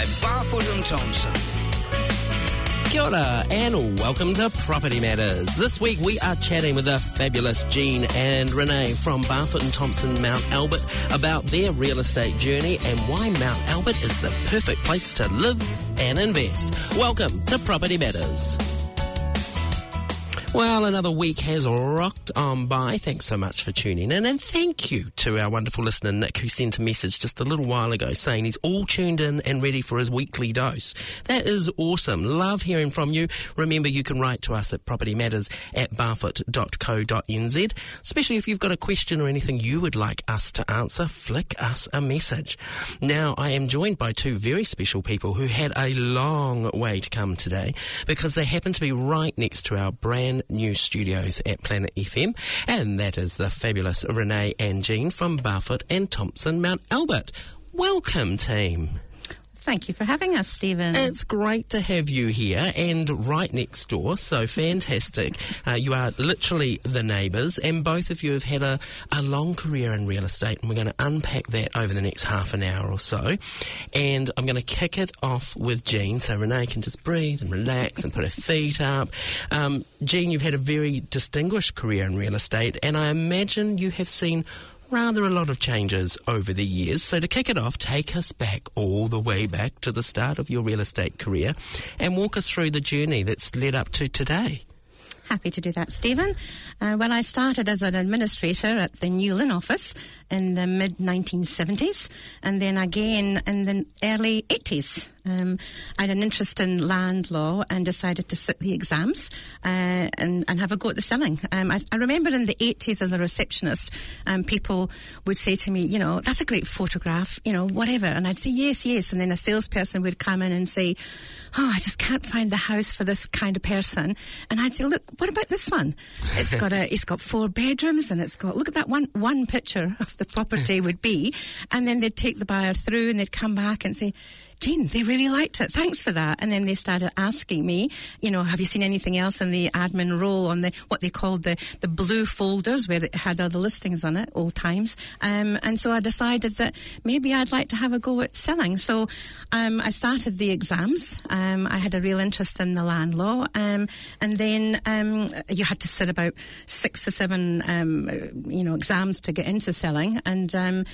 by Barfoot and Thompson. Kia ora and welcome to Property Matters. This week we are chatting with the fabulous Jean and Renee from Barfoot and Thompson Mount Albert about their real estate journey and why Mount Albert is the perfect place to live and invest. Welcome to Property Matters. Well, another week has rocked on by. Thanks so much for tuning in. And thank you to our wonderful listener, Nick, who sent a message just a little while ago saying he's all tuned in and ready for his weekly dose. That is awesome. Love hearing from you. Remember, you can write to us at propertymatters at barfoot.co.nz. Especially if you've got a question or anything you would like us to answer, flick us a message. Now, I am joined by two very special people who had a long way to come today because they happen to be right next to our brand new studios at Planet FM, and that is the fabulous Renee and Jean from Barfoot and Thompson Mount Albert. Welcome, team. Thank you for having us, Stephen. It's great to have you here and right next door, so fantastic. Uh, you are literally the neighbours, and both of you have had a, a long career in real estate, and we're going to unpack that over the next half an hour or so. And I'm going to kick it off with Jean, so Renee can just breathe and relax and put her feet up. Um, Jean, you've had a very distinguished career in real estate, and I imagine you have seen rather a lot of changes over the years. So to kick it off, take us back all the way back to the start of your real estate career and walk us through the journey that's led up to today. Happy to do that, Stephen. Uh, when I started as an administrator at the New Lynn office in the mid 1970s, and then again in the early 80s. Um, I had an interest in land law and decided to sit the exams uh, and, and, have a go at the selling. Um, I, I, remember in the 80s as a receptionist, um, people would say to me, you know, that's a great photograph, you know, whatever. And I'd say, yes, yes. And then a salesperson would come in and say, oh, I just can't find the house for this kind of person. And I'd say, look, what about this one? It's got a, it's got four bedrooms and it's got, look at that one, one picture of the property would be. And then they'd take the buyer through and they'd come back and say, Jean, they really liked it. Thanks for that. And then they started asking me, you know, have you seen anything else in the admin role on the what they called the, the blue folders where it had other listings on it, old times. Um, and so I decided that maybe I'd like to have a go at selling. So um, I started the exams. Um, I had a real interest in the land law. Um, and then um, you had to sit about six or seven, um, you know, exams to get into selling. And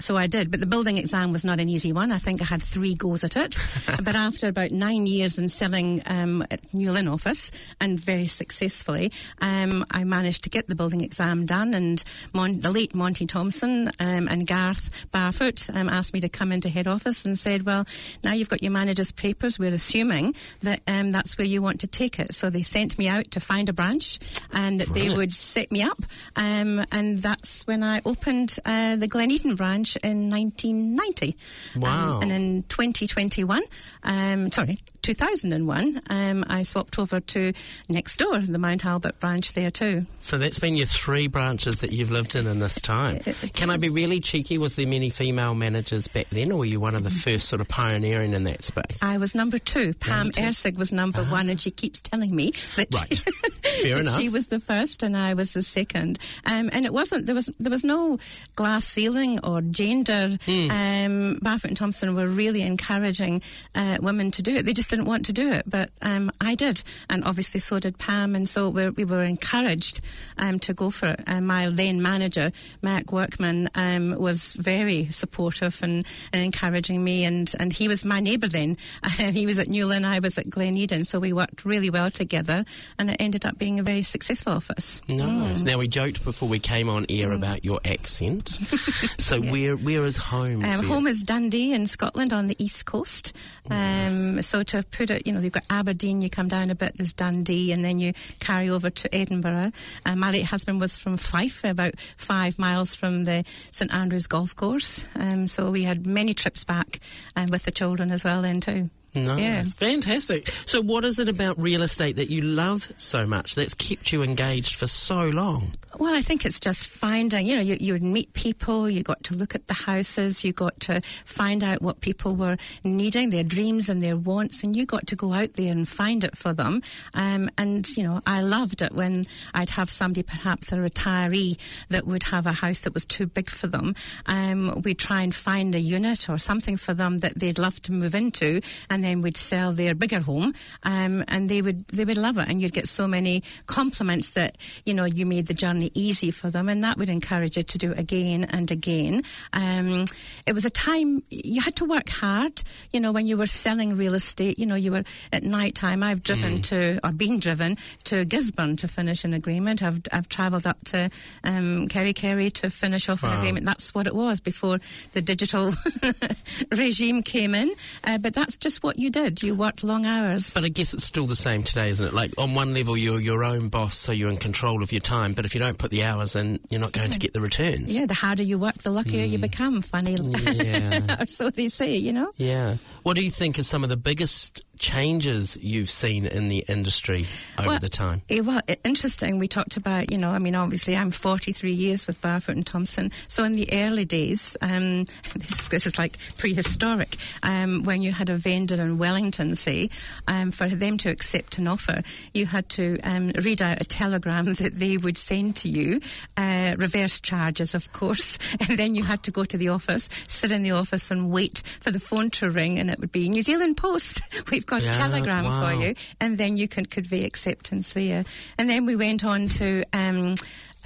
so I did. But the building exam was not an easy one. I think I had three goes at it. but after about nine years in selling um, at New Lynn office and very successfully, um, I managed to get the building exam done. And Mon- the late Monty Thompson um, and Garth Barfoot um, asked me to come into head office and said, "Well, now you've got your manager's papers. We're assuming that um, that's where you want to take it." So they sent me out to find a branch, and that they would set me up. Um, and that's when I opened uh, the Glen Eden branch in 1990. Wow! and in 20 2021, um, sorry, 2001, um, I swapped over to next door, the Mount Albert branch there too. So that's been your three branches that you've lived in in this time. It, it Can I be really cheeky? Was there many female managers back then, or were you one of the mm. first sort of pioneering in that space? I was number two. Pam number Ersig was number uh-huh. one, and she keeps telling me that, right. she, that she, was the first and I was the second. Um, and it wasn't there was there was no glass ceiling or gender. Mm. Um, Barfoot and Thompson were really encouraging uh, women to do it. They just didn't want to do it, but um, I did, and obviously so did Pam, and so we're, we were encouraged um, to go for it. And my then manager, Mark Workman, um, was very supportive and, and, encouraging me, and, and he was my neighbour then. he was at New Lynn, I was at Glen Eden, so we worked really well together, and it ended up being a very successful office. Nice. Mm. Now we joked before we came on air mm. about your accent. so yeah. where where is home? Um, home is Dundee in Scotland on the east coast. Nice. Um, so to put it, you know, you've got Aberdeen, you come down a bit, there's Dundee, and then you carry over to Edinburgh. Uh, my late husband was from Fife, about five miles from the St Andrews Golf Course. Um, so we had many trips back and uh, with the children as well then too. No, yeah. it's fantastic. So, what is it about real estate that you love so much that's kept you engaged for so long? Well, I think it's just finding, you know, you, you would meet people, you got to look at the houses, you got to find out what people were needing, their dreams and their wants, and you got to go out there and find it for them. Um, and, you know, I loved it when I'd have somebody, perhaps a retiree, that would have a house that was too big for them. Um, we'd try and find a unit or something for them that they'd love to move into, and then we'd sell their bigger home, um, and they would, they would love it. And you'd get so many compliments that, you know, you made the journey easy for them, and that would encourage you to do it again and again. Um, it was a time you had to work hard. You know, when you were selling real estate, you know, you were at night time. I've driven to, or been driven to Gisborne to finish an agreement. I've, I've travelled up to um, Kerikeri to finish off an agreement. That's what it was before the digital regime came in. Uh, but that's just what you did. You worked long hours. But I guess it's still the same today, isn't it? Like on one level, you're your own boss, so you're in control of your time. But if you don't put the hours in, you're not going to get the returns. yeah, the harder you work, the luckier you mm. become. Funny, Yeah. or so they say. You know. Yeah. What do you think are some of the biggest changes you've seen in the industry over Well, the time? Eh, well, interesting. We talked about, you know, I mean, obviously, I'm 43 years with Barfoot and Thompson. So in the early days, um, this, is, this is like prehistoric. Um, when you had a vendor in Wellington, say, um, for them to accept an offer, you had to um, read out a telegram that they would send to you, uh, reverse charges, of course, and then you had to go to the office, sit in the office, and wait for the phone to ring, and it would be New Zealand Post. We've got Yeah, a telegram wow. for you and then you can convey acceptance there. And then we went on to. Um,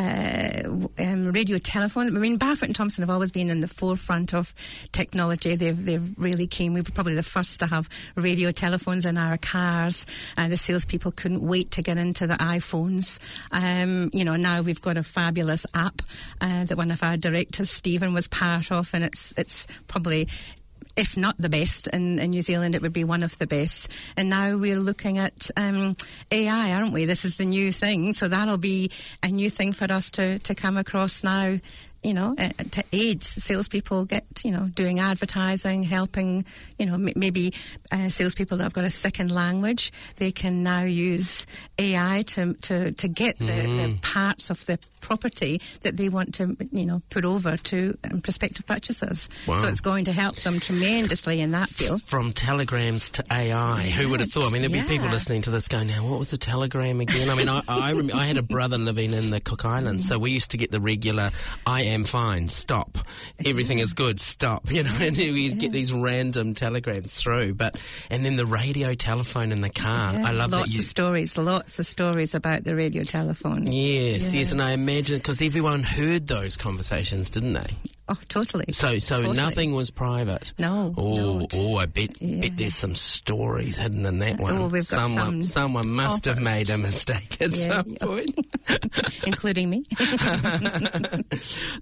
uh, um, radio telephone. I mean, Barfoot and Thompson have always been in the forefront of technology. They've, they've really keen. We were probably the first to have radio telephones in our cars. Uh, the salespeople couldn't wait to get into the iPhones. Um, you know, now we've got a fabulous app uh, that one of our directors, Stephen, was part of, and it's it's probably if not the best in, in New Zealand, it would be one of the best. And now we're looking at um, AI, aren't we? This is the new thing. So that'll be a new thing for us to, to come across now. You know, to aid salespeople get, you know, doing advertising, helping, you know, m- maybe uh, salespeople that have got a second language, they can now use AI to, to, to get the, the parts of the property that they want to, you know, put over to um, prospective purchasers. Wow. So it's going to help them tremendously in that field. From telegrams to AI, who would have thought? I mean, there'd be people listening to this going, "Now, what was a telegram again?" I mean, I I, rem- I had a brother living in the Cook Islands, so we used to get the regular "I am fine, stop, everything is good, stop," you know, and we'd get these random telegrams through. But and then the radio telephone in the car. Yeah, I love lots that you. of stories, lots of stories about the radio telephone. Yes, Yeah. yes, and I imagine because everyone heard those conversations, didn't they? Oh, totally. So, so Totally. nothing was private. No, Oh, oh, I bet, Yeah. bet there's some stories hidden in that one. Oh, someone, some someone must have made a mistake at Yeah, some yeah. point. including me.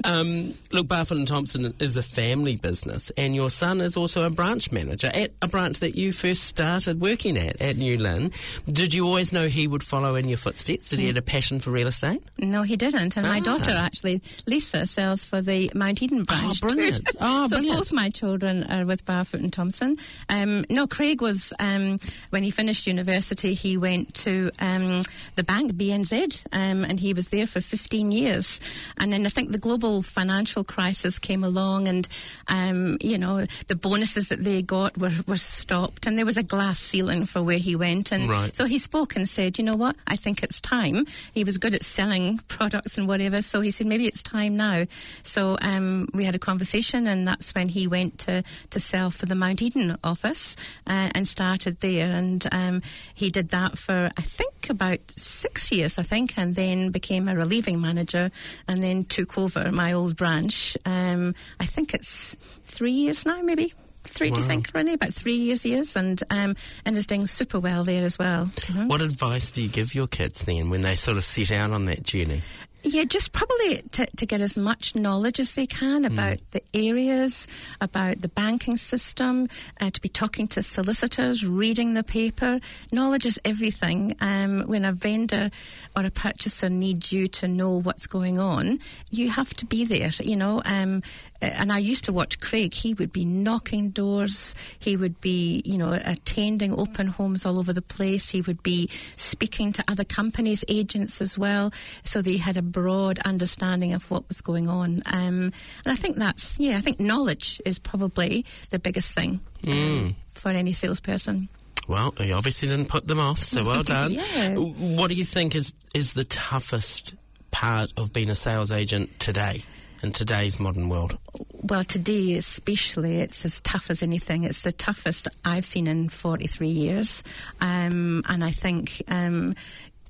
um, look, Barfoot and Thompson is a family business, and your son is also a branch manager at a branch that you first started working at at New Lynn. Did you always know he would follow in your footsteps? Did he have a passion for real estate? no, he didn't. And my Ah. daughter, actually, Lisa, sells for the Mount Eden branch. too. brilliant. Oh, so brilliant. both my children are with Barfoot and Thompson. Um, no, Craig was, um, when he finished university, he went to um, the bank, BNZ, um, and he was there for 15 years. And then I think the global financial crisis came along and, um, you know, the bonuses that they got were, were stopped and there was a glass ceiling for where he went. And Right. so he spoke and said, you know what, I think it's time. He was good at selling products and whatever, so he said, maybe it's time now. So um, we had a conversation, and that's when he went to, to sell for the Mount Eden office uh, and started there. And um, he did that for, I think, about six years, I think, and then became a relieving manager and then took over my old branch. Um, I think it's three years now, maybe. Three, do you think, Renee? About three years he is, and um, and is doing super well there as well. you know? What advice do you give your kids then when they sort of set out on that journey? Yeah, just probably to, to get as much knowledge as they can about the areas, about the banking system, uh, to be talking to solicitors, reading the paper. Knowledge is everything. Um, when a vendor or a purchaser needs you to know what's going on, you have to be there, you know. Um, and I used to watch Craig. He would be knocking doors. He would be, you know, attending open homes all over the place. He would be speaking to other companies, agents as well. So they had a broad understanding of what was going on. Um, and I think that's, yeah, I think knowledge is probably the biggest thing Mm. um, for any salesperson. Well, you obviously didn't put them off, so well done. Yeah. What do you think is is the toughest part of being a sales agent today in today's modern world? Well, today especially, it's as tough as anything. It's the toughest I've seen in 43 years. Um, and I think, um,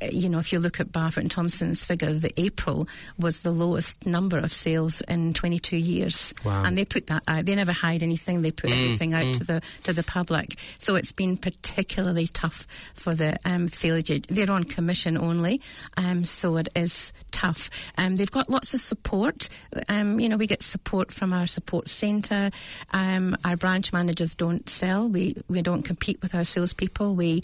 you know, if you look at Barfoot and Thompson's figure, the April was the lowest number of sales in 22 years. Wow. And they put that out. They never hide anything. They put everything out to the to the public. So it's been particularly tough for the um, sales agent. They're on commission only, um, so it is tough. Um, they've got lots of support. Um, you know, we get support from our support centre. Um, our branch managers don't sell. We we don't compete with our salespeople. We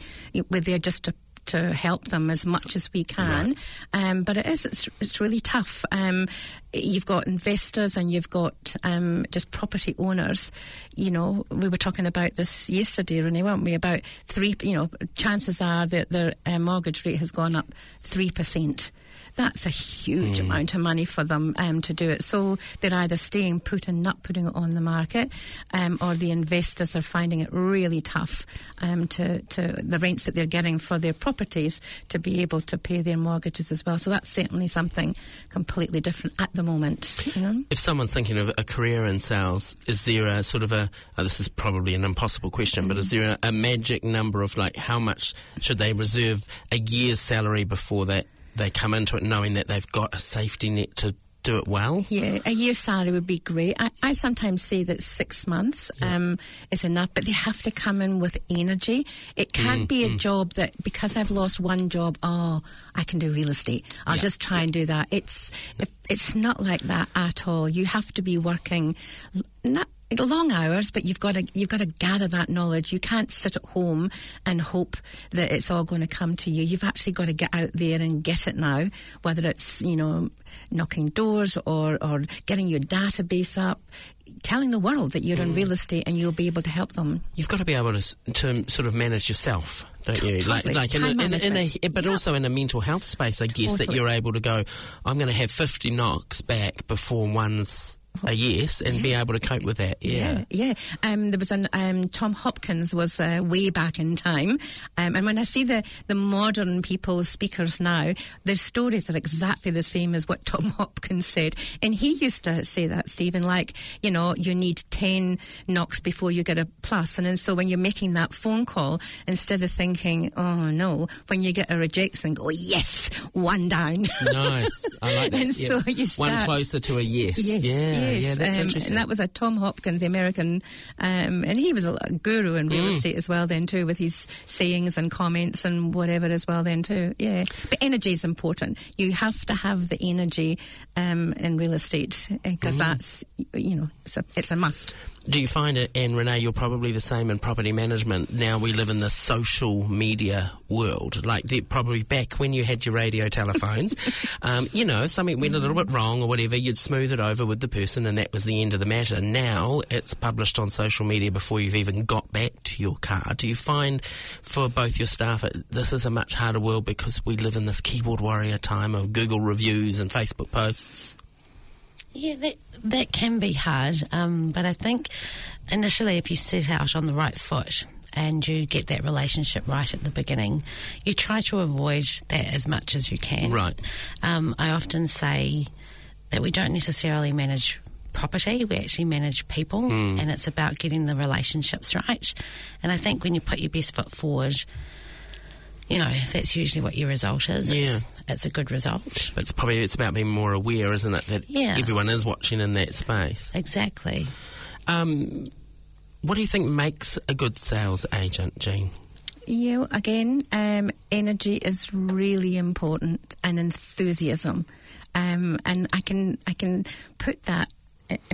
we're there just to to help them as much as we can. Um, but it is, it's, it's really tough. Um, you've got investors and you've got um, just property owners. You know, we were talking about this yesterday, Renee, weren't we? About three, you know, chances are that their uh, mortgage rate has gone up 3%. That's a huge amount of money for them um, to do it. So they're either staying put and not putting it on the market, um, or the investors are finding it really tough um, to, to the rents that they're getting for their properties to be able to pay their mortgages as well. So that's certainly something completely different at the moment. You know? If someone's thinking of a career in sales, is there a sort of a, oh, this is probably an impossible question, but is there a, a magic number of like how much should they reserve a year's salary before that they come into it knowing that they've got a safety net to do it well? Yeah, a year's salary would be great. I, I sometimes say that six months um, is enough, but they have to come in with energy. It can't be a job that because I've lost one job, oh, I can do real estate. I'll Yeah. just try and do that. It's it's not like that at all. You have to be working not long hours, but you've got to you've got to gather that knowledge. You can't sit at home and hope that it's all going to come to you. You've actually got to get out there and get it now, whether it's you know knocking doors or or getting your database up, telling the world that you're in mm. real estate and you'll be able to help them. You've got to be able to, to sort of manage yourself, don't you? Totally. Like, like in, a, in, in a, eh, but Yeah. also in a mental health space, I guess that you're able to go. I'm going to have 50 knocks back before one's a yes, and be able to cope with that. Yeah. yeah. Um, there was an um, Tom Hopkins was uh, way back in time, um, and when I see the the modern people speakers now, their stories are exactly the same as what Tom Hopkins said, and he used to say that Stephen, like you know, you need ten knocks before you get a plus, and then so when you're making that phone call, instead of thinking, oh no, when you get a rejection, go yes, one down. Nice. I like that. And yeah. so you start, One closer to a yes. Yes, yeah, yes. yeah, that's um, interesting. And that was a Tom Hopkins, the American, um, and he was a guru in Mm. real estate as well then too, with his sayings and comments and whatever as well then too. Yeah, but energy is important. You have to have the energy um, in real estate because Mm. that's you know it's a, it's a must. Do you find it, and Renee, you're probably the same in property management. Now we live in the social media world. Like the, probably back when you had your radio telephones, um, you know, something went a little bit wrong or whatever, you'd smooth it over with the person, and that was the end of the matter. Now it's published on social media before you've even got back to your car. Do you find for both your staff this is a much harder world because we live in this keyboard warrior time of Google reviews and Facebook posts? Yeah, that that can be hard, um, but I think initially, if you set out on the right foot and you get that relationship right at the beginning, you try to avoid that as much as you can. Right. Um, I often say that we don't necessarily manage property; we actually manage people, and it's about getting the relationships right. And I think when you put your best foot forward. You know, that's usually what your result is. It's, it's a good result. But it's probably it's about being more aware, isn't it, that Yeah. everyone is watching in that space. Exactly. Um, what do you think makes a good sales agent, Jean? Yeah, again, um, energy is really important and enthusiasm. Um, and I can I can put that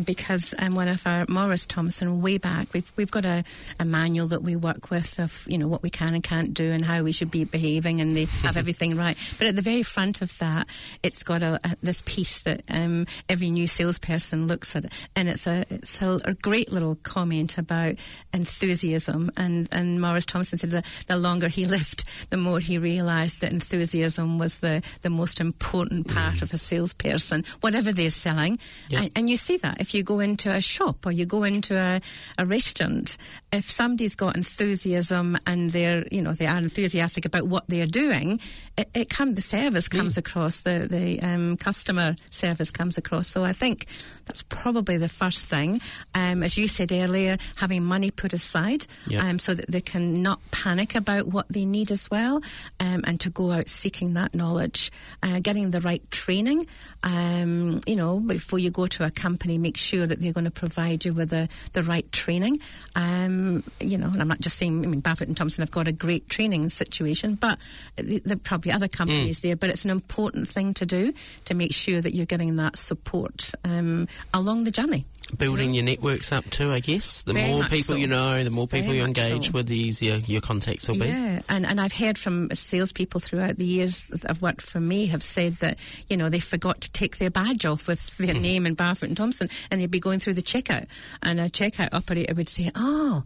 because um, one of our Morris Thompson way back, we've we've got a, a manual that we work with of you know what we can and can't do and how we should be behaving, and they have everything right. But at the very front of that, it's got a, a, this piece that um, every new salesperson looks at, and it's a it's a, a, great little comment about enthusiasm. And and Morris Thompson said that the longer he lived, the more he realised that enthusiasm was the the most important part mm. of a salesperson, whatever they're selling, and, and you see If you go into a shop or you go into a, a restaurant, if somebody's got enthusiasm and they're, you know, they are enthusiastic about what they're doing, it, it come, the service comes mm. across, the, the um, customer service comes across. So I think that's probably the first thing. Um, as you said earlier, having money put aside yep. um, so that they can not panic about what they need as well um, and to go out seeking that knowledge, uh, getting the right training. Um, you know, before you go to a company, make sure that they're going to provide you with the, the right training. Um, you know, and I'm not just saying, I mean, Barfoot and Thompson have got a great training situation, but there are probably other companies mm. there. But it's an important thing to do to make sure that you're getting that support um, along the journey building your networks up too, I guess. The Very more people so. you know, the more people Very you engage so. with, the easier your contacts will yeah. be. Yeah, and, and I've heard from salespeople throughout the years that have worked for me have said that, you know, they forgot to take their badge off with their hmm. name and Barfoot and Thompson and they'd be going through the checkout and a checkout operator would say, oh,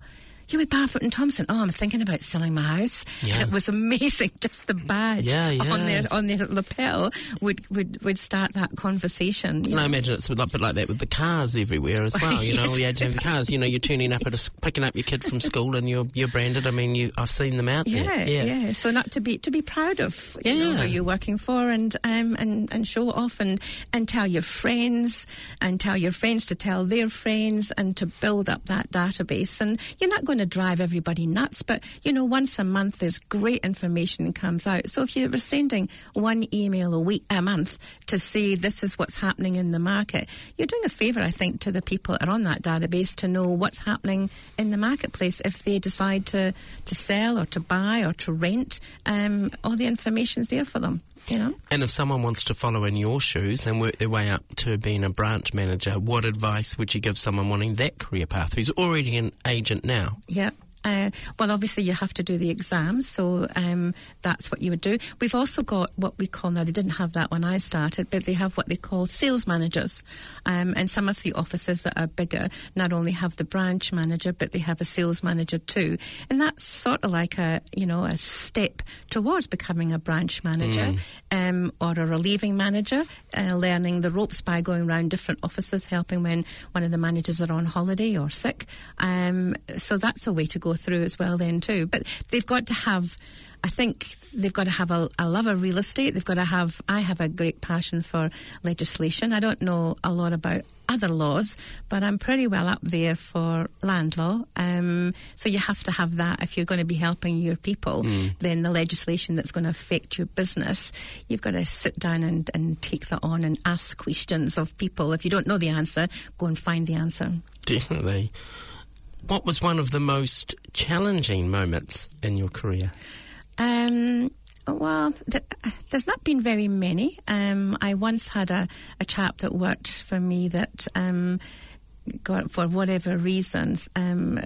you were Barfoot and Thompson. Oh, I'm thinking about selling my house. Yeah. It was amazing. Just the badge yeah, yeah. on their on their lapel would, would, would start that conversation. And I imagine it's a little bit like that with the cars everywhere as well. You know, yes. we had the cars. You know, you're turning up at a, picking up your kid from school and you're you're branded. I mean, you I've seen them out yeah, there. Yeah, yeah. So not to be to be proud of you yeah. know who you're working for and um and, and show off and and tell your friends and tell your friends to tell their friends and to build up that database. And you're not going to drive everybody nuts, but you know, once a month there's great information comes out. So if you're sending one email a week, a month to say this is what's happening in the market, you're doing a favour, I think, to the people that are on that database to know what's happening in the marketplace if they decide to, to sell or to buy or to rent. Um, all the information's there for them. You know? And if someone wants to follow in your shoes and work their way up to being a branch manager, what advice would you give someone wanting that career path who's already an agent now? Yeah. Uh, well, obviously, you have to do the exams, so um, that's what you would do. We've also got what we call now, they didn't have that when I started, but they have what they call sales managers. Um, and some of the offices that are bigger not only have the branch manager, but they have a sales manager too. And that's sort of like a, you know, a step towards becoming a branch manager mm. um, or a relieving manager, uh, learning the ropes by going around different offices, helping when one of the managers are on holiday or sick. Um, so that's a way to go through as well then too. But they've got to have I think they've got to have a, a, love of real estate. They've got to have. I have a great passion for legislation. I don't know a lot about other laws, but I'm pretty well up there for land law. Um, so you have to have that if you're going to be helping your people. Mm. Then the legislation that's going to affect your business, you've got to sit down and, and take that on and ask questions of people. If you don't know the answer, go and find the answer. Definitely what was one of the most challenging moments in your career? Um, well, th- there's not been very many. Um, I once had a, a chap that worked for me that um, got, for whatever reasons, um,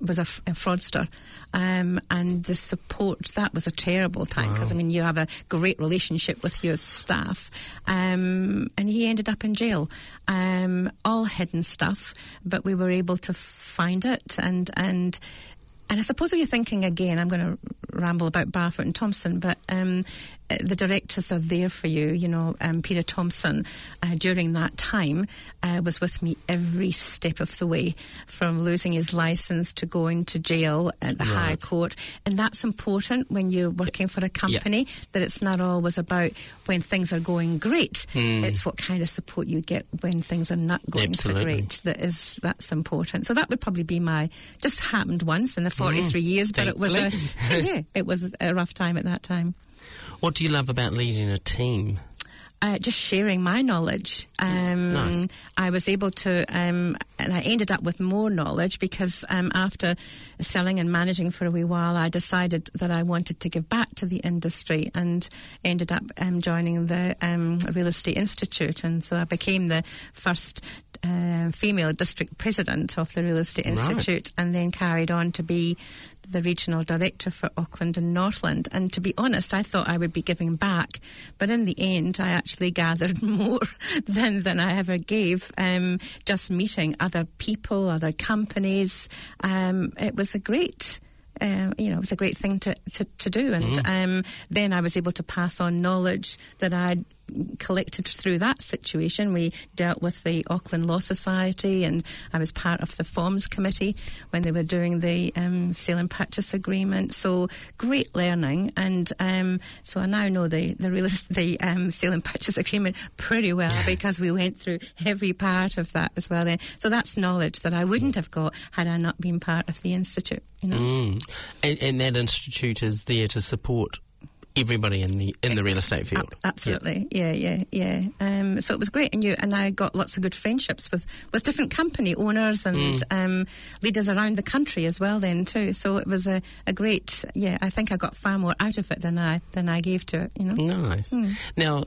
was a, f- a fraudster. Um, and the support, that was a terrible time because, wow. I mean, you have a great relationship with your staff. Um, and he ended up in jail. Um, all hidden stuff, but we were able to find it and, and and I suppose if you're thinking again, I'm going to ramble about Barfoot and Thompson, but um, the directors are there for you. You know, um, Peter Thompson uh, during that time uh, was with me every step of the way, from losing his license to going to jail at the right. High Court, and that's important when you're working for a company. Yeah. That it's not always about when things are going great. Mm. It's what kind of support you get when things are not going Absolutely. so great. That is that's important. So that would probably be my just happened once in the 43 mm, years, but it was a yeah, it was a rough time at that time. What do you love about leading a team? Uh, just sharing my knowledge. Um, nice. I was able to. Um, and I ended up with more knowledge because um, after selling and managing for a wee while, I decided that I wanted to give back to the industry and ended up um, joining the um, Real Estate Institute. And so I became the first uh, female district president of the Real Estate Right. Institute and then carried on to be the regional director for Auckland and Northland. And to be honest, I thought I would be giving back, but in the end, I actually gathered more than, than I ever gave. Um, just meeting other people, other companies. Um, it was a great. Uh, you know, it was a great thing to, to, to do. And um, then I was able to pass on knowledge that I'd collected through that situation. We dealt with the Auckland Law Society, and I was part of the Forms Committee when they were doing the um, sale and purchase agreement. So great learning, and um, so I now know the the, real, the um, sale and purchase agreement pretty well because we went through every part of that as well. Then, so that's knowledge that I wouldn't have got had I not been part of the institute. You know. Mm. And, and that institute is there to support everybody in the in the real estate field. Absolutely, yeah, yeah, yeah. Um, so it was great, and you and I got lots of good friendships with, with different company owners and Mm. um, leaders around the country as well. Then too, so it was a, a great. Yeah, I think I got far more out of it than I than I gave to it. You know. Nice. Hmm. Now.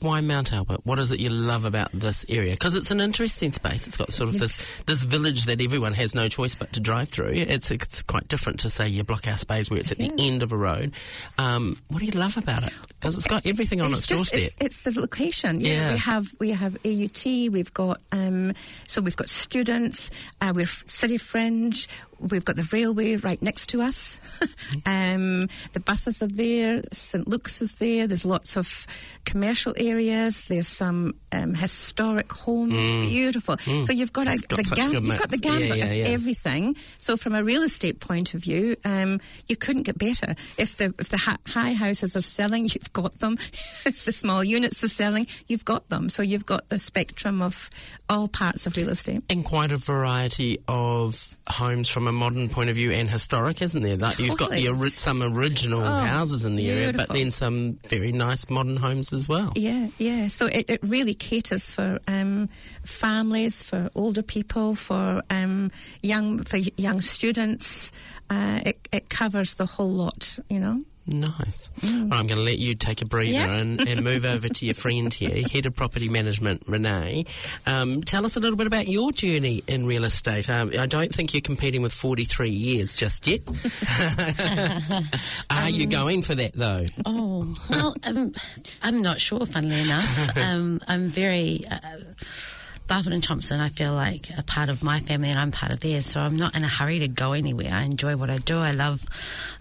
Why Mount Albert? What is it you love about this area? Because it's an interesting space. It's got sort of this this village that everyone has no choice but to drive through. It's it's quite different to say your blockhouse space where it's at the end of a road. Um, what do you love about it? Because it's got everything on its, it's just doorstep. it's, it's the location. Yeah, Yeah. we have we have AUT. We've got um, so we've got students. Uh, we're city fringe. We've got the railway right next to us. um, the buses are there. St Luke's is there. There's lots of commercial areas. There's some um, historic homes. Beautiful. So you've got, Mm. A, got the such gam- you've got the mix. Yeah, gambit yeah, of everything. So from a real estate point of view, um, you couldn't get better. If the if the ha- high houses are selling, you've got them. if the small units are selling, you've got them. So you've got the spectrum of all parts of real estate. and quite a variety of homes from a modern point of view and historic, isn't there? Like you've got the ori- some original Oh, houses in the area, but then some very nice modern homes as well. Yeah, yeah. So it, it really caters for um, families, for older people, for um, young for young students. Uh, it, it covers the whole lot, you know. Nice. All right, I'm going to let you take a breather Yeah. and, and move over to your friend here, Head of Property Management, Renee. Um, tell us a little bit about your journey in real estate. Um, I don't think you're competing with 43 years just yet. Are you going for that, though? Oh, well, um, I'm not sure, funnily enough. Um, I'm very. Uh, Barfoot and Thompson, I feel like a part of my family, and I'm part of theirs. So I'm not in a hurry to go anywhere. I enjoy what I do. I love,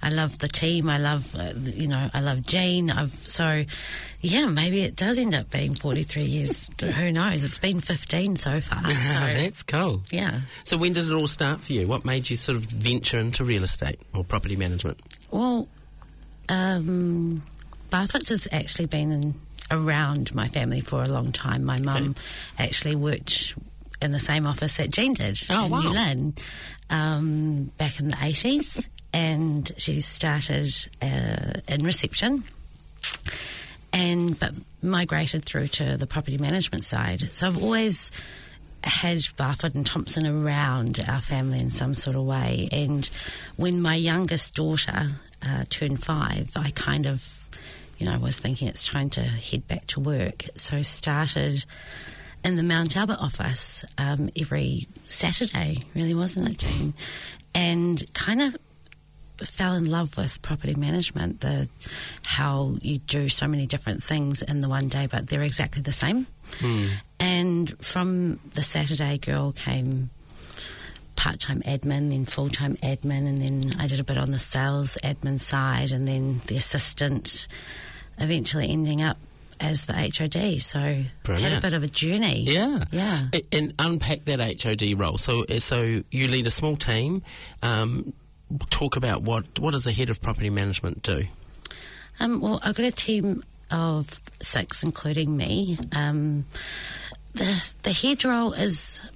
I love the team. I love, uh, you know, I love Jane. I've so, yeah, maybe it does end up being 43 years. Who knows? It's been 15 so far. So, That's cool. yeah. So when did it all start for you? What made you sort of venture into real estate or property management? Well, um, Barfoot's has actually been in, around my family for a long time. My mum actually worked in the same office that Jean did Oh, in wow. New Lynn um, back in the 80s. and she started uh, in reception and but migrated through to the property management side. So I've always had Barfoot and Thompson around our family in some sort of way. And when my youngest daughter uh, turned five, I kind of, you know, I was thinking it's time to head back to work. So I started in the Mount Albert office um, every Saturday, really, wasn't it, Jane? And kind of fell in love with property management, the how you do so many different things in the one day, but they're exactly the same. And from the Saturday girl came part time admin, then full time admin, and then I did a bit on the sales admin side, and then the assistant, eventually ending up as the HOD. So had a bit of a journey. Yeah, Yeah. And unpack that HOD role. So, so you lead a small team. Um, talk about what what does the head of property management do? Um, well, I've got a team of six, including me. Um, the the head role is uh,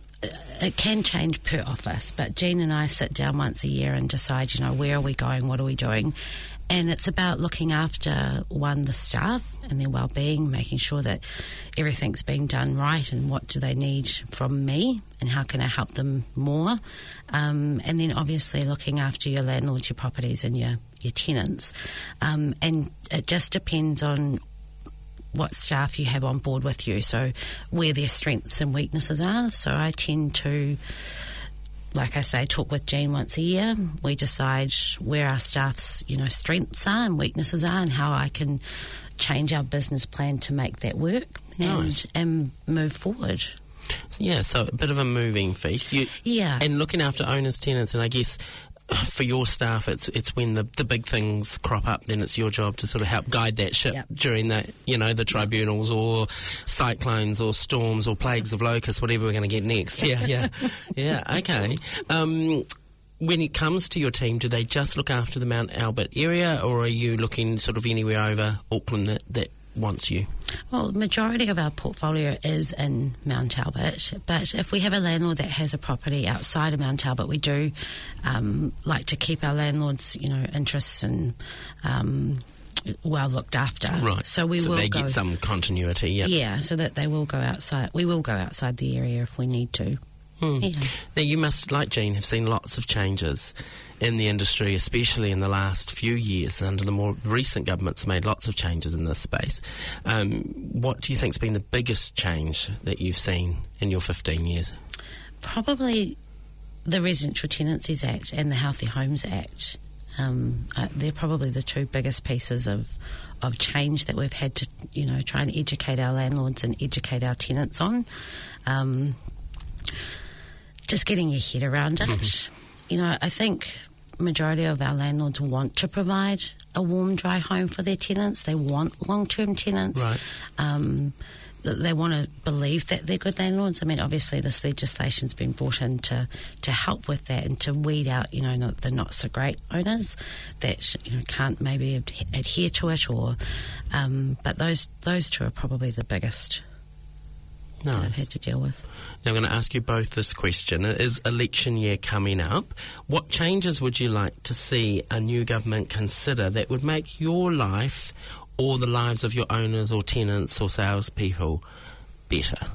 it can change per office, but Jean and I sit down once a year and decide, you know, where are we going, what are we doing, and it's about looking after one the staff and their well-being, making sure that everything's being done right, and what do they need from me, and how can I help them more, um, and then obviously looking after your landlords, your properties, and your your tenants, um, and it just depends on what staff you have on board with you, so where their strengths and weaknesses are. So I tend to like I say, talk with Jean once a year. We decide where our staff's, you know, strengths are and weaknesses are, and how I can change our business plan to make that work and Nice. and move forward. Yeah, so a bit of a moving feast. You, Yeah. And looking after owners, tenants, and I guess for your staff, it's it's when the, the big things crop up, then it's your job to sort of help guide that ship Yep. during the, you know, the tribunals or cyclones or storms or plagues of locusts, whatever we're going to get next. Yeah, yeah, yeah. Okay. Um, when it comes to your team, do they just look after the Mount Albert area, or are you looking sort of anywhere over Auckland that, that wants you? Well, the majority of our portfolio is in Mount Albert, but if we have a landlord that has a property outside of Mount Albert, we do um, like to keep our landlords, you know, interests and um, well looked after. Right. So we so will they go. get some continuity. Yeah. Yeah, so that they will go outside. We will go outside the area if we need to. Hmm. Yeah. Now, you must, like Jean, have seen lots of changes in the industry, especially in the last few years. Under the more recent governments, made lots of changes in this space. Um, what do you think's been the biggest change that you've seen in your 15 years? Probably the Residential Tenancies Act and the Healthy Homes Act. Um, uh, they're probably the two biggest pieces of of change that we've had to, you know, try and educate our landlords and educate our tenants on. Um, just getting your head around it. You know, I think majority of our landlords want to provide a warm, dry home for their tenants. They want long-term tenants. Right. Um, they want to believe that they're good landlords. I mean, obviously, this legislation's been brought in to, to help with that and to weed out, you know, not, the not so great owners that you know can't maybe adhere to it, or um, but those those two are probably the biggest that I've had to deal with. Now, I'm going to ask you both this question. It is election year coming up. What changes would you like to see a new government consider that would make your life or the lives of your owners or tenants or salespeople better?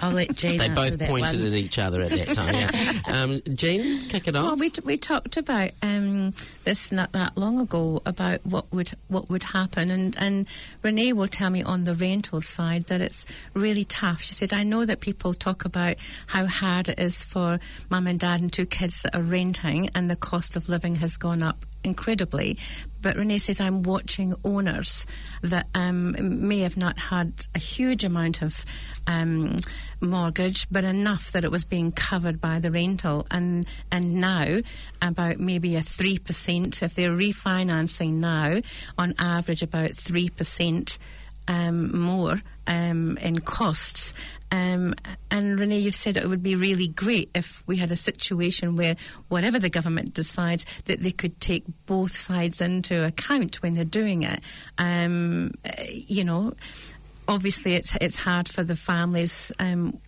I'll let Jean They both that pointed one. at each other at that time. Yeah. um, Jean, kick it off. Well, we, t- we talked about um, this not that long ago about what would what would happen, and and Renee will tell me on the rental side that it's really tough. She said, "I know that people talk about how hard it is for mum and dad and two kids that are renting, and the cost of living has gone up." Incredibly, but Renee says I'm watching owners that um, may have not had a huge amount of um, mortgage, but enough that it was being covered by the rental, and and now about maybe a three percent if they're refinancing now, on average about three percent um, more um, in costs. Um, and Renee, you've said it would be really great if we had a situation where whatever the government decides, that they could take both sides into account when they're doing it. Um, you know, obviously it's it's hard for the families um,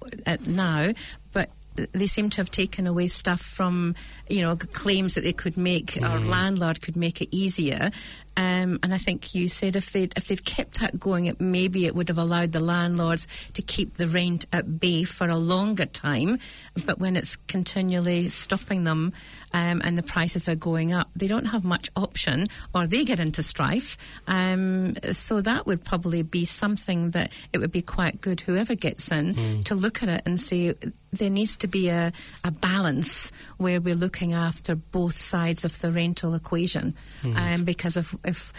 now, but they seem to have taken away stuff from you know claims that they could make or landlord could make it easier. Um, and I think you said if they'd if they'd kept that going, it maybe it would have allowed the landlords to keep the rent at bay for a longer time. But when it's continually stopping them um, and the prices are going up, they don't have much option, or they get into strife. Um, so that would probably be something that it would be quite good, whoever gets in, to look at it and say there needs to be a, a balance where we're looking after both sides of the rental equation, um, because if if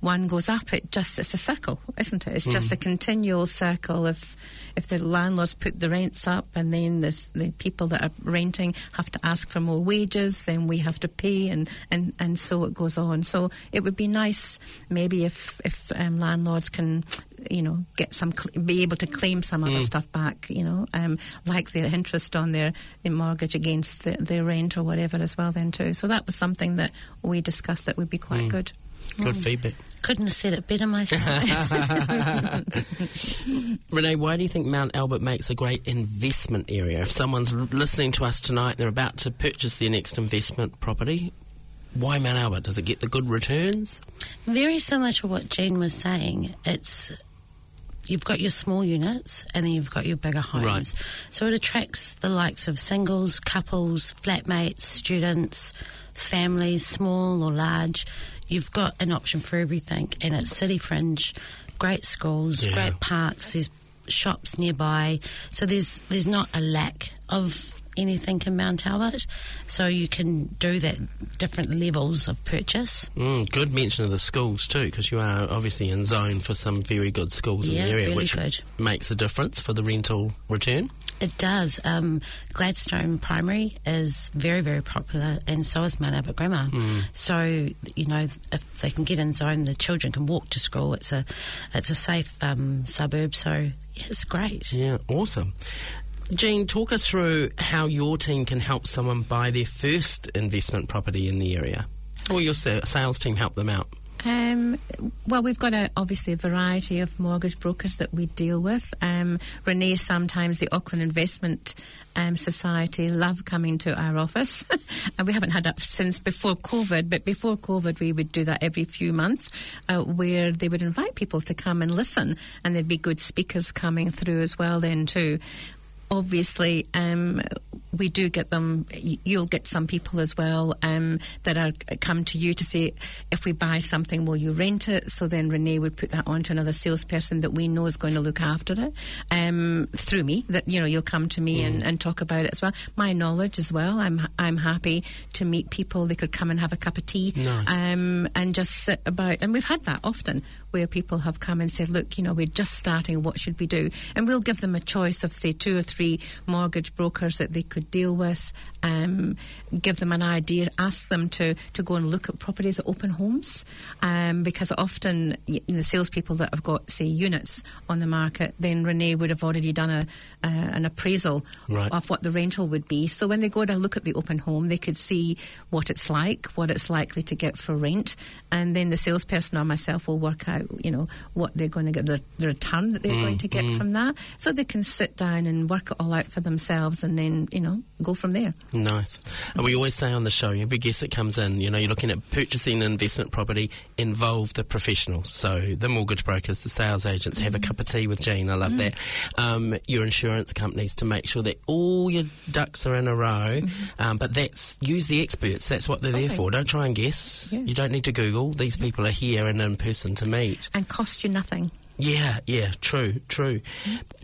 one goes up, it just it's a circle, isn't it? It's just a continual circle. If if the landlords put the rents up, and then this, the people that are renting have to ask for more wages, then we have to pay, and, and, and so it goes on. So it would be nice, maybe if if um, landlords can, you know, get some cl- be able to claim some other stuff back, you know, um, like their interest on their, their mortgage against the, their rent or whatever as well, then too. So that was something that we discussed that would be quite good. Good mm. feedback. Couldn't have said it better myself. Renee, why do you think Mount Albert makes a great investment area? If someone's listening to us tonight and they're about to purchase their next investment property, why Mount Albert? Does it get the good returns? Very similar to what Jean was saying. It's you've got your small units and then you've got your bigger homes. Right. So it attracts the likes of singles, couples, flatmates, students, families, small or large. You've got an option for everything, and it's city fringe, great schools, Yeah. great parks. There's shops nearby, so there's there's not a lack of anything in Mount Albert. So you can do that different levels of purchase. Mm, good mention of the schools too, because you are obviously in zone for some very good schools Yeah, in the area, really which good. makes a difference for the rental return. It does. Um, Gladstone Primary is very, very popular, and so is Mount Albert Grammar. So, you know, if they can get in zone, the children can walk to school. It's a, it's a safe um, suburb. So, yeah, it's great. Yeah, awesome. Jean, talk us through how your team can help someone buy their first investment property in the area, or your sales team help them out. Um, well, we've got a, obviously a variety of mortgage brokers that we deal with. Um, Renee, sometimes the Auckland Investment um, Society love coming to our office, and we haven't had that since before COVID. But before COVID, we would do that every few months, uh, where they would invite people to come and listen, and there'd be good speakers coming through as well. Then too obviously um, we do get them you'll get some people as well um, that are come to you to say if we buy something will you rent it? So then Renee would put that on to another salesperson that we know is going to look after it um, through me that you know you'll come to me and, and talk about it as well. My knowledge as well I'm I'm happy to meet people they could come and have a cup of tea Nice. um, and just sit about and we've had that often where people have come and said look you know we're just starting. What should we do? And we'll give them a choice of say two or three mortgage brokers that they could deal with um, give them an idea ask them to, to go and look at properties at open homes um, because often y- the salespeople that have got say units on the market then Renee would have already done a, uh, an appraisal Right. of what the rental would be. So when they go to look at the open home they could see what it's like what it's likely to get for rent. And then the salesperson or myself will work out you know what they're going to get the, the return that they're going to get mm-hmm. from that. So they can sit down and work it all out for themselves and then you know go from there Nice. And we always say on the show, every guest that comes in, you know, you're looking at purchasing an investment property, involve the professionals. So the mortgage brokers, the sales agents, have a cup of tea with Jean. I love that. Um, your insurance companies to make sure that all your ducks are in a row. Um, but that's use the experts. That's what they're there for. Don't try and guess. Yeah. You don't need to Google. These people are here and in person to meet. and cost you nothing Yeah, yeah, true, true.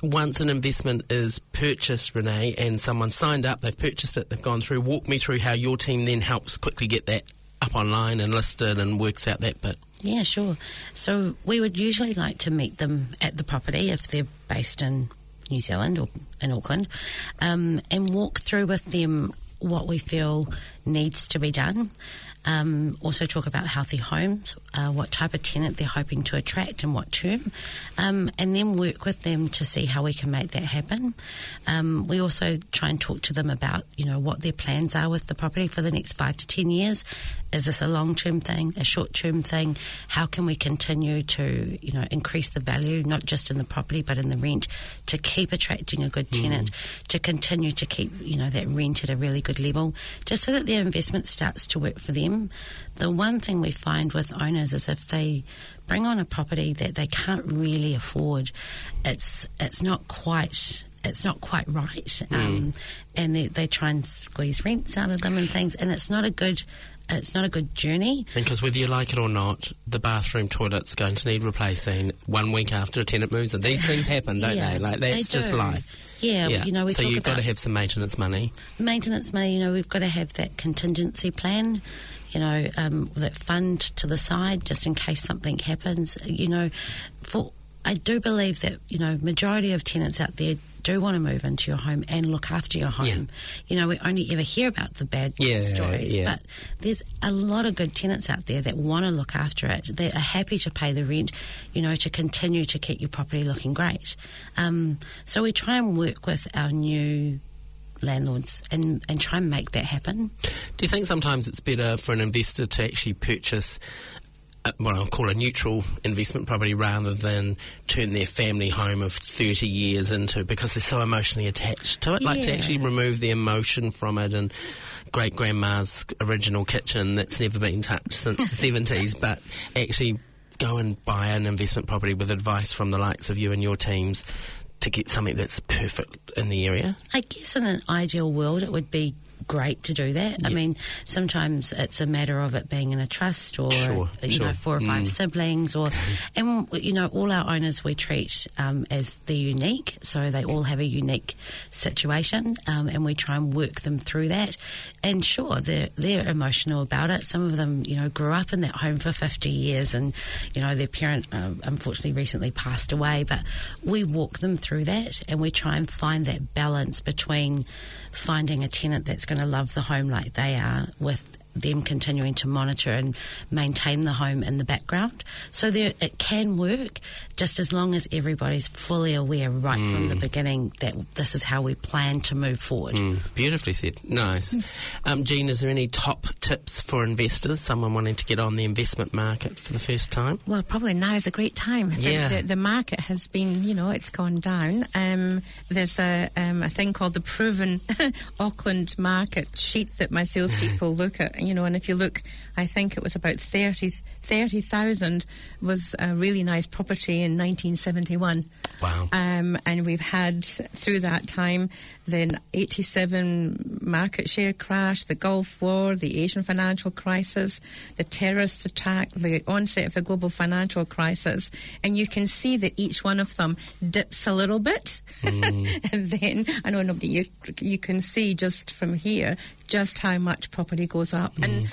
Once an investment is purchased, Renee, and someone signed up, they've purchased it, they've gone through, walk me through how your team then helps quickly get that up online and listed and works out that bit. Yeah, sure. So we would usually like to meet them at the property if they're based in New Zealand or in Auckland, um, and walk through with them what we feel needs to be done. Um, also talk about healthy homes, uh, what type of tenant they're hoping to attract and what term, um, and then work with them to see how we can make that happen. Um, we also try and talk to them about, you know, what their plans are with the property for the next five to ten years. Is this a long-term thing, a short-term thing? How can we continue to, you know, increase the value, not just in the property but in the rent, to keep attracting a good tenant, to continue to keep, you know, that rent at a really good level, just so that their investment starts to work for them. The one thing we find with owners is if they bring on a property that they can't really afford, it's it's not quite it's not quite right, um, and they, they try and squeeze rents out of them and things, and it's not a good it's not a good journey. Because whether you like it or not, the bathroom toilet's going to need replacing one week after a tenant moves in. These things happen, don't Yeah, they? Like, that's they just life. Yeah, you know, we so you've got to have some maintenance money. maintenance money, you know, we've got to have that contingency plan, you know, um, that fund to the side just in case something happens. You know, for I do believe that you know majority of tenants out there do want to move into your home and look after your home. Yeah. You know, we only ever hear about the bad Yeah, stories, yeah. but there's a lot of good tenants out there that want to look after it. They are happy to pay the rent, you know, to continue to keep your property looking great. Um, so we try and work with our new landlords and, and try and make that happen. Do you think sometimes it's better for an investor to actually purchase uh, what I'll call a neutral investment property rather than turn their family home of 30 years into because they're so emotionally attached to it. Like to actually remove the emotion from it and great grandma's original kitchen that's never been touched since the 70s, but actually go and buy an investment property with advice from the likes of you and your teams to get something that's perfect in the area. I guess in an ideal world, it would be great to do that. I mean, sometimes it's a matter of it being in a trust or Sure, you sure. know four or five Mm. siblings or and you know all our owners we treat um, as they're unique, so they all have a unique situation, um, and we try and work them through that. And sure, they're they're emotional about it. Some of them, you know, grew up in that home for fifty years, and you know their parent um, unfortunately recently passed away. But we walk them through that, and we try and find that balance between finding a tenant that's going to love the home like they are with them continuing to monitor and maintain the home in the background. So there, it can work just as long as everybody's fully aware right from the beginning that this is how we plan to move forward. Mm, beautifully said. Nice. Um, Jean, is there any top tips for investors? Someone wanting to get on the investment market for the first time? Well, probably now is a great time. The- Yeah. The, the market has been, you know, it's gone down. Um, there's a, um, a thing called the proven Auckland market sheet that my salespeople look at, you know, and if you look, I think it was about 30 30,000 was a really nice property in 1971. Wow. Um, and we've had through that time the 87 market share crash, the Gulf War, the Asian financial crisis, the terrorist attack, the onset of the global financial crisis. And you can see that each one of them dips a little bit. and then, I know nobody, you, you can see just from here just how much property goes up. And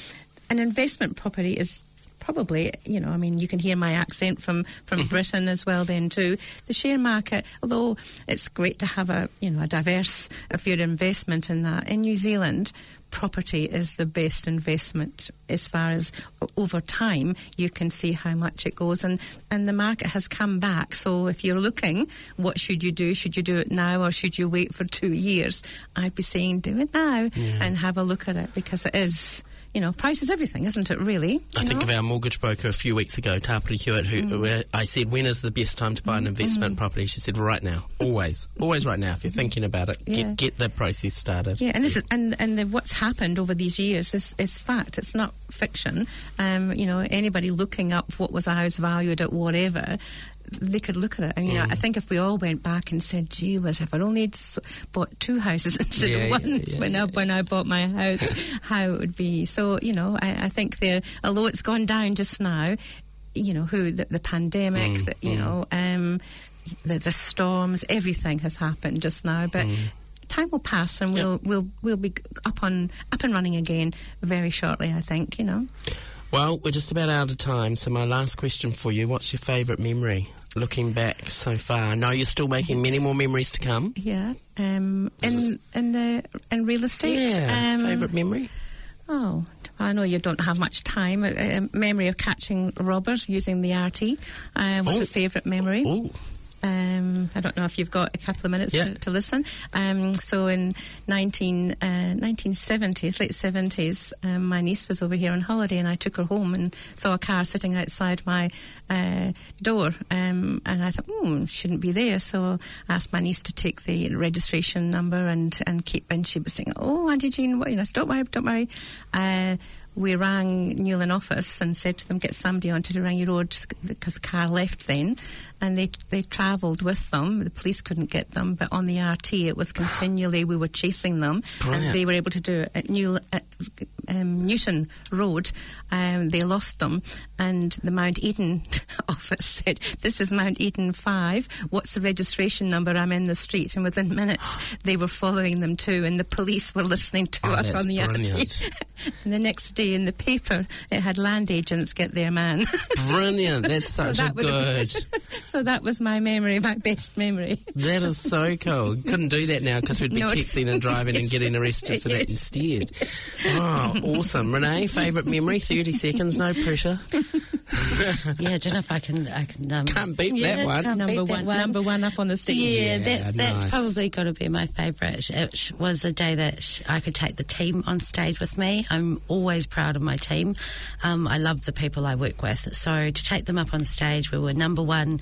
an investment property is probably, you know, I mean, you can hear my accent from, from mm-hmm. Britain as well then too. The share market, although it's great to have a, you know, a diverse of your investment in that, in New Zealand, property is the best investment as far as over time you can see how much it goes and and the market has come back. So if you're looking what should you do? Should you do it now or should you wait for 2 years? I'd be saying do it now and have a look at it because it is you know price is everything isn't it really I You think know? of our mortgage broker a few weeks ago, Tapiri Hewitt, who mm. where I said, when is the best time to buy an mm, investment mm. property? She said, right now. Always. Always right now. If you're thinking about it, Yeah. get, get the process started. Yeah, and this is and and the, what's happened over these years is, is fact. It's not fiction. Um, you know, anybody looking up what was a house valued at whatever, they could look at it. I mean, Mm. I think if we all went back and said, "Gee whiz, if I only bought two houses instead Yeah, of one yeah, when I when I bought my house, how it would be." So you know, I, I think there, although it's gone down just now, you know, who the, the pandemic, Mm, the, you know, um, the, the storms, everything has happened just now, but. Mm. Time will pass, and we'll we'll we'll be up on up and running again very shortly. I think you know. Well, we're just about out of time, so my last question for you what's your favourite memory looking back so far? No, you're still making many more memories to come. Yeah. Um. In in the in real estate. Yeah. Um, favourite memory? Oh, I know you don't have much time. A, a memory of catching robbers using the RT uh, was Oh. a favourite memory. Ooh. Um, I don't know if you've got a couple of minutes Yeah. to, to listen. Um, so in 19, uh, 1970s, late 70s, um, my niece was over here on holiday and I took her home and saw a car sitting outside my uh, door. Um, and I thought, hmm, shouldn't be there. So I asked my niece to take the registration number and, and keep, and she was saying, oh, Auntie Jean, what, you know, don't worry, don't worry. Uh, we rang Newland office and said to them, get somebody onto the Rangi Road because the car left then. And they they travelled with them. The police couldn't get them, but on the RT it was continually we were chasing them, Brilliant. and they were able to do it at New at um, Newton Road. Um, they lost them, and the Mount Eden office said, "This is Mount Eden Five. What's the registration number? I'm in the street." And within minutes, they were following them too, and the police were listening to Oh, us on the brilliant. RT. and the next day in the paper, it had land agents get their man. Brilliant. That's such a that would have- good. so that was my memory, my best memory. That is so cool. Couldn't do that now because we'd be No. texting and driving and getting arrested for that Yes. instead. Oh, awesome. Renee, favourite memory? 30 seconds, no pressure. yeah, don't know if I can. I can. Um, Can't beat yeah, that one. Number beat that one, number one up on the stage. Yeah, Yeah, that, that's probably got to be my favourite. It was a day that I could take the team on stage with me. I'm always proud of my team. Um, I love the people I work with. So to take them up on stage, we were number one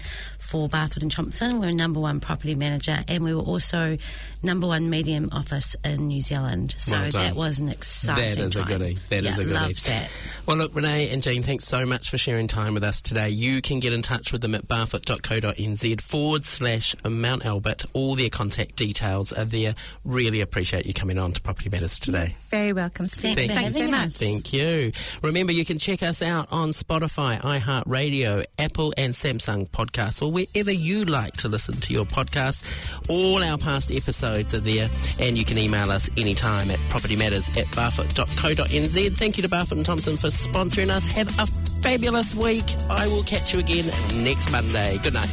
for Barfoot and Thompson. We were number one property manager, and we were also number one medium office in New Zealand. So Well that was an exciting. That is a goodie. That yeah, is a goodie. Loved that. Well, look, Renee and Jean, thanks so much for sharing time with us today. You can get in touch with them at barfoot.co.nz forward slash Mount Albert. All their contact details are there. Really appreciate you coming on to Property Matters today. Very welcome, Steve. Thanks for Thanks so much. Thank you. Remember, you can check us out on Spotify, iHeartRadio, Apple, and Samsung podcasts, or wherever you like to listen to your podcast. All our past episodes are there, and you can email us anytime at propertymatters at barfoot.co.nz. Thank you to Barfoot and Thompson for sponsoring us. Have a fabulous week. I will catch you again next Monday. Good night.